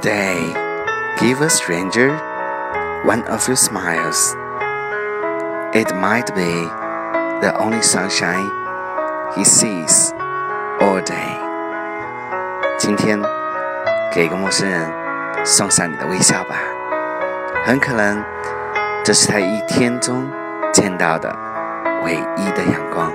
Today, give a stranger one of your smiles. It might be the only sunshine he sees all day. 今天，给一个陌生人送上你的微笑吧，很可能这是他一天中见到的唯一的阳光。